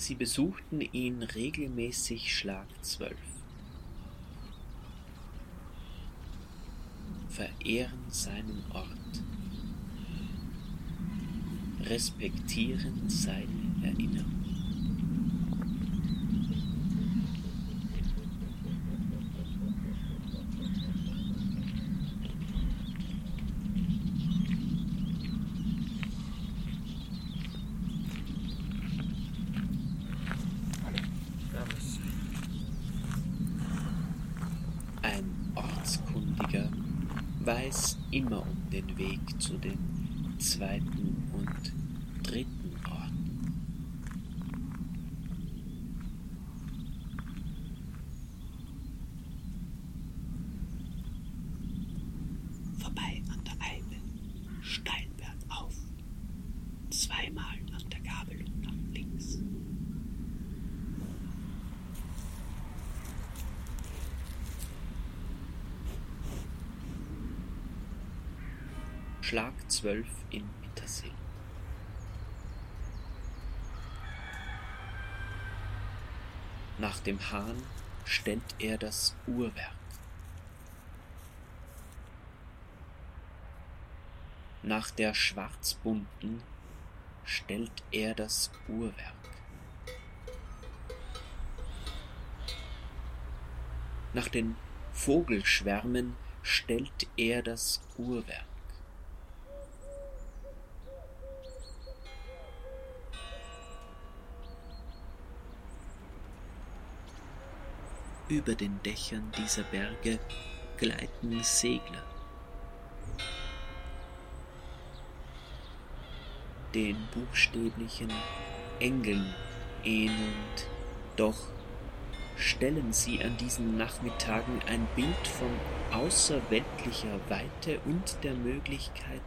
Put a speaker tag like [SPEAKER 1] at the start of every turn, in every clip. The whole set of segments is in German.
[SPEAKER 1] Sie besuchten ihn regelmäßig Schlag zwölf. Verehren seinen Ort. Respektieren seine Erinnerung. Weiß immer um den Weg zu den zweiten und dritten Orten. Vorbei an der Eibe, steil bergauf, zweimal an der Gabelung nach links. Schlag zwölf in Mittersee. Nach dem Hahn stellt er das Uhrwerk. Nach der Schwarzbunten stellt er das Uhrwerk. Nach den Vogelschwärmen stellt er das Uhrwerk. Über den Dächern dieser Berge gleiten Segler. Den buchstäblichen Engeln ähnelnd, doch stellen sie an diesen Nachmittagen ein Bild von außerweltlicher Weite und der Möglichkeit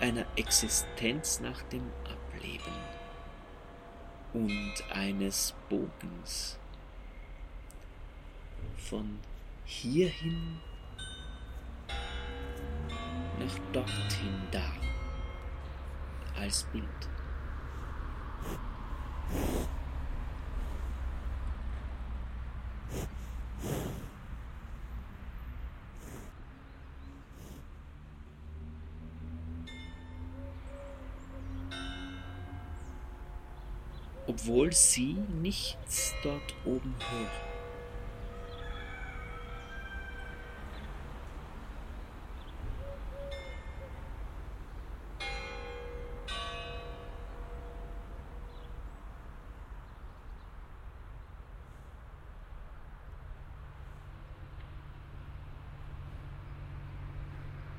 [SPEAKER 1] einer Existenz nach dem Ableben und eines Bogens von hierhin nach dorthin dar als Bild. Obwohl sie nichts dort oben hören.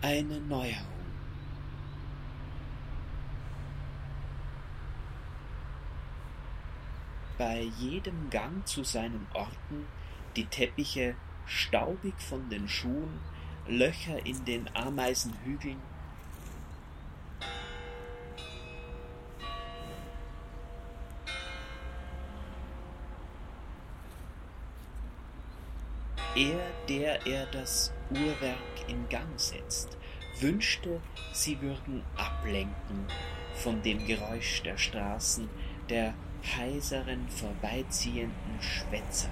[SPEAKER 1] Eine Neuerung. Bei jedem Gang zu seinen Orten die Teppiche staubig von den Schuhen, Löcher in den Ameisenhügeln, er, der er das Uhrwerk in Gang setzt, wünschte, sie würden ablenken von dem Geräusch der Straßen, der heiseren, vorbeiziehenden Schwätzer.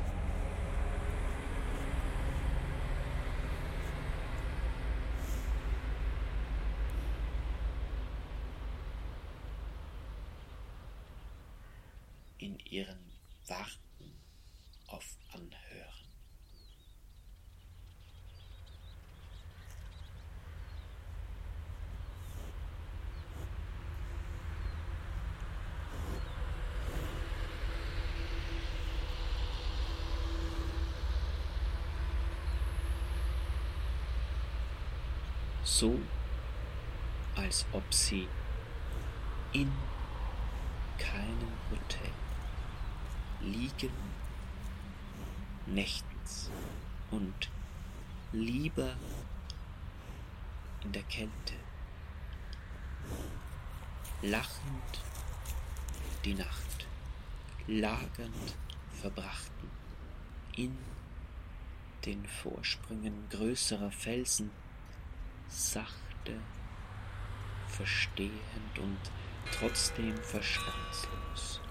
[SPEAKER 1] In ihren Warten auf Anhören. So als ob sie in keinem Hotel liegen, nächtens und lieber in der Kälte, lachend die Nacht, lagernd verbrachten in den Vorsprüngen größerer Felsen, sachte, verstehend und trotzdem verstandslos.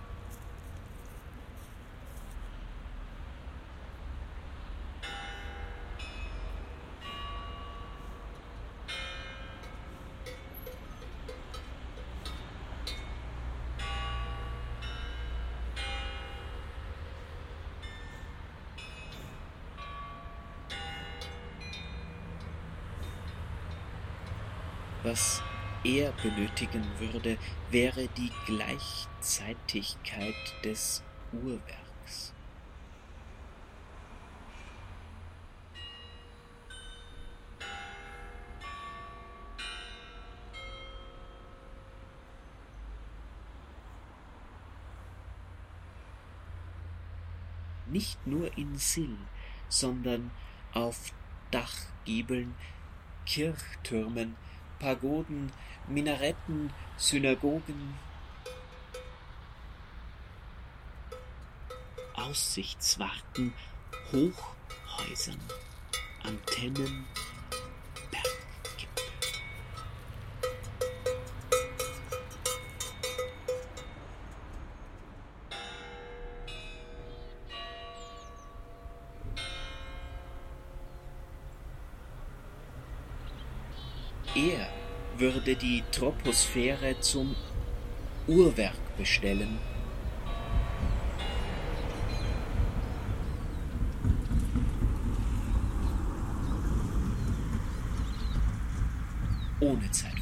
[SPEAKER 1] Was er benötigen würde, wäre die Gleichzeitigkeit des Uhrwerks. Nicht nur in Sill, sondern auf Dachgiebeln, Kirchtürmen, Pagoden, Minaretten, Synagogen, Aussichtswarten, Hochhäusern, Antennen, Er würde die Troposphäre zum Uhrwerk bestellen. Ohne Zeit.